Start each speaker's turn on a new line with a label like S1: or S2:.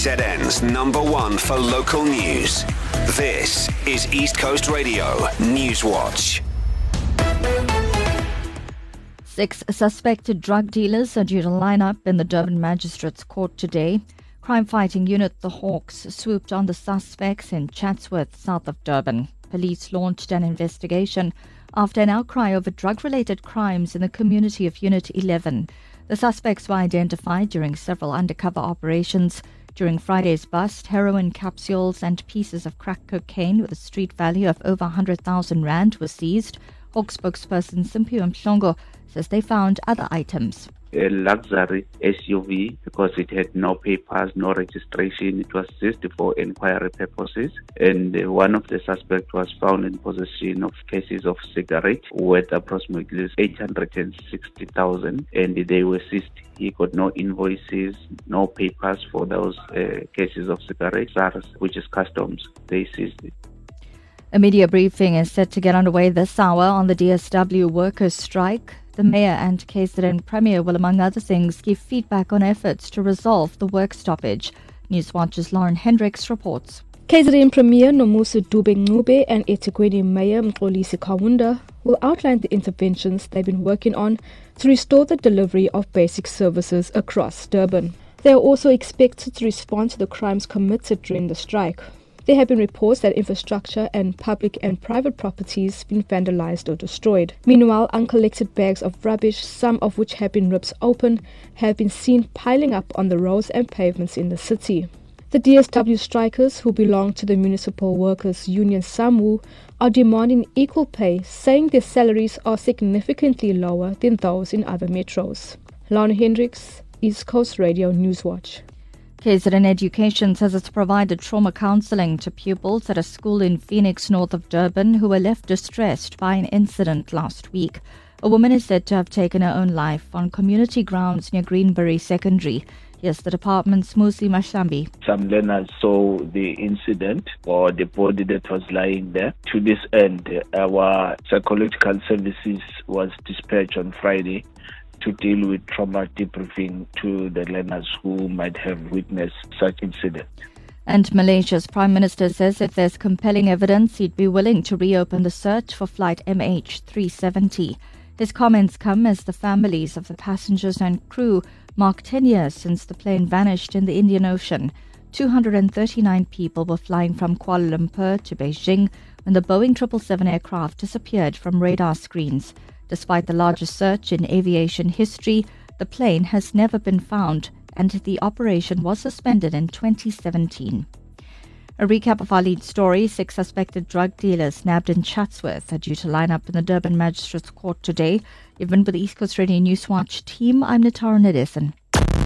S1: KZN's number one for local news. This is East Coast Radio News Watch.
S2: Six suspected drug dealers are due to line up in the Durban Magistrates Court today. Crime fighting unit The Hawks swooped on the suspects in Chatsworth, south of Durban. Police launched an investigation after an outcry over drug related crimes in the community of Unit 11. The suspects were identified during several undercover operations. During Friday's bust, heroin capsules and pieces of crack cocaine with a street value of over 100,000 rand were seized. Hawk spokesperson Simphiwe Mhlongo says they found other items
S3: a luxury SUV because it had no papers, no registration. It was seized for inquiry purposes. And uh, one of the suspects was found in possession of cases of cigarettes worth approximately 860,000 and they were seized. He got no invoices, no papers for those uh, cases of cigarettes, which is customs. They seized it.
S2: A media briefing is set to get underway this hour on the DSW workers' strike. The Mayor and KZN Premier will, among other things, give feedback on efforts to resolve the work stoppage. Newswatch's Lauren Hendricks reports.
S4: KZN Premier Nomusa Dube Ncube and eThekwini Mayor Mxolisi Kaunda will outline the interventions they've been working on to restore the delivery of basic services across Durban. They are also expected to respond to the crimes committed during the strike. There have been reports that infrastructure and public and private properties have been vandalized or destroyed. Meanwhile, uncollected bags of rubbish, some of which have been ripped open, have been seen piling up on the roads and pavements in the city. The DSW strikers, who belong to the Municipal Workers Union SAMWU, are demanding equal pay, saying their salaries are significantly lower than those in other metros. Lana Hendricks, East Coast Radio Newswatch.
S2: KZN Education says it's provided trauma counselling to pupils at a school in Phoenix, north of Durban, who were left distressed by an incident last week. A woman is said to have taken her own life on community grounds near Greenbury Secondary. Yes, the department's Muzi Mahlambi.
S5: Some learners saw the incident or the body that was lying there. To this end, our psychological services was dispatched on Friday to deal with trauma debriefing to the learners who might have witnessed such incident.
S2: And Malaysia's Prime Minister says if there's compelling evidence, he'd be willing to reopen the search for flight MH370. His comments come as the families of the passengers and crew mark 10 years since the plane vanished in the Indian Ocean. 239 people were flying from Kuala Lumpur to Beijing when the Boeing 777 aircraft disappeared from radar screens. Despite the largest search in aviation history, the plane has never been found and the operation was suspended in 2017. A recap of our lead story six suspected drug dealers nabbed in Chatsworth are due to line up in the Durban Magistrates Court today. You've been with the East Coast Radio News Watch team. I'm Natara Nadesan.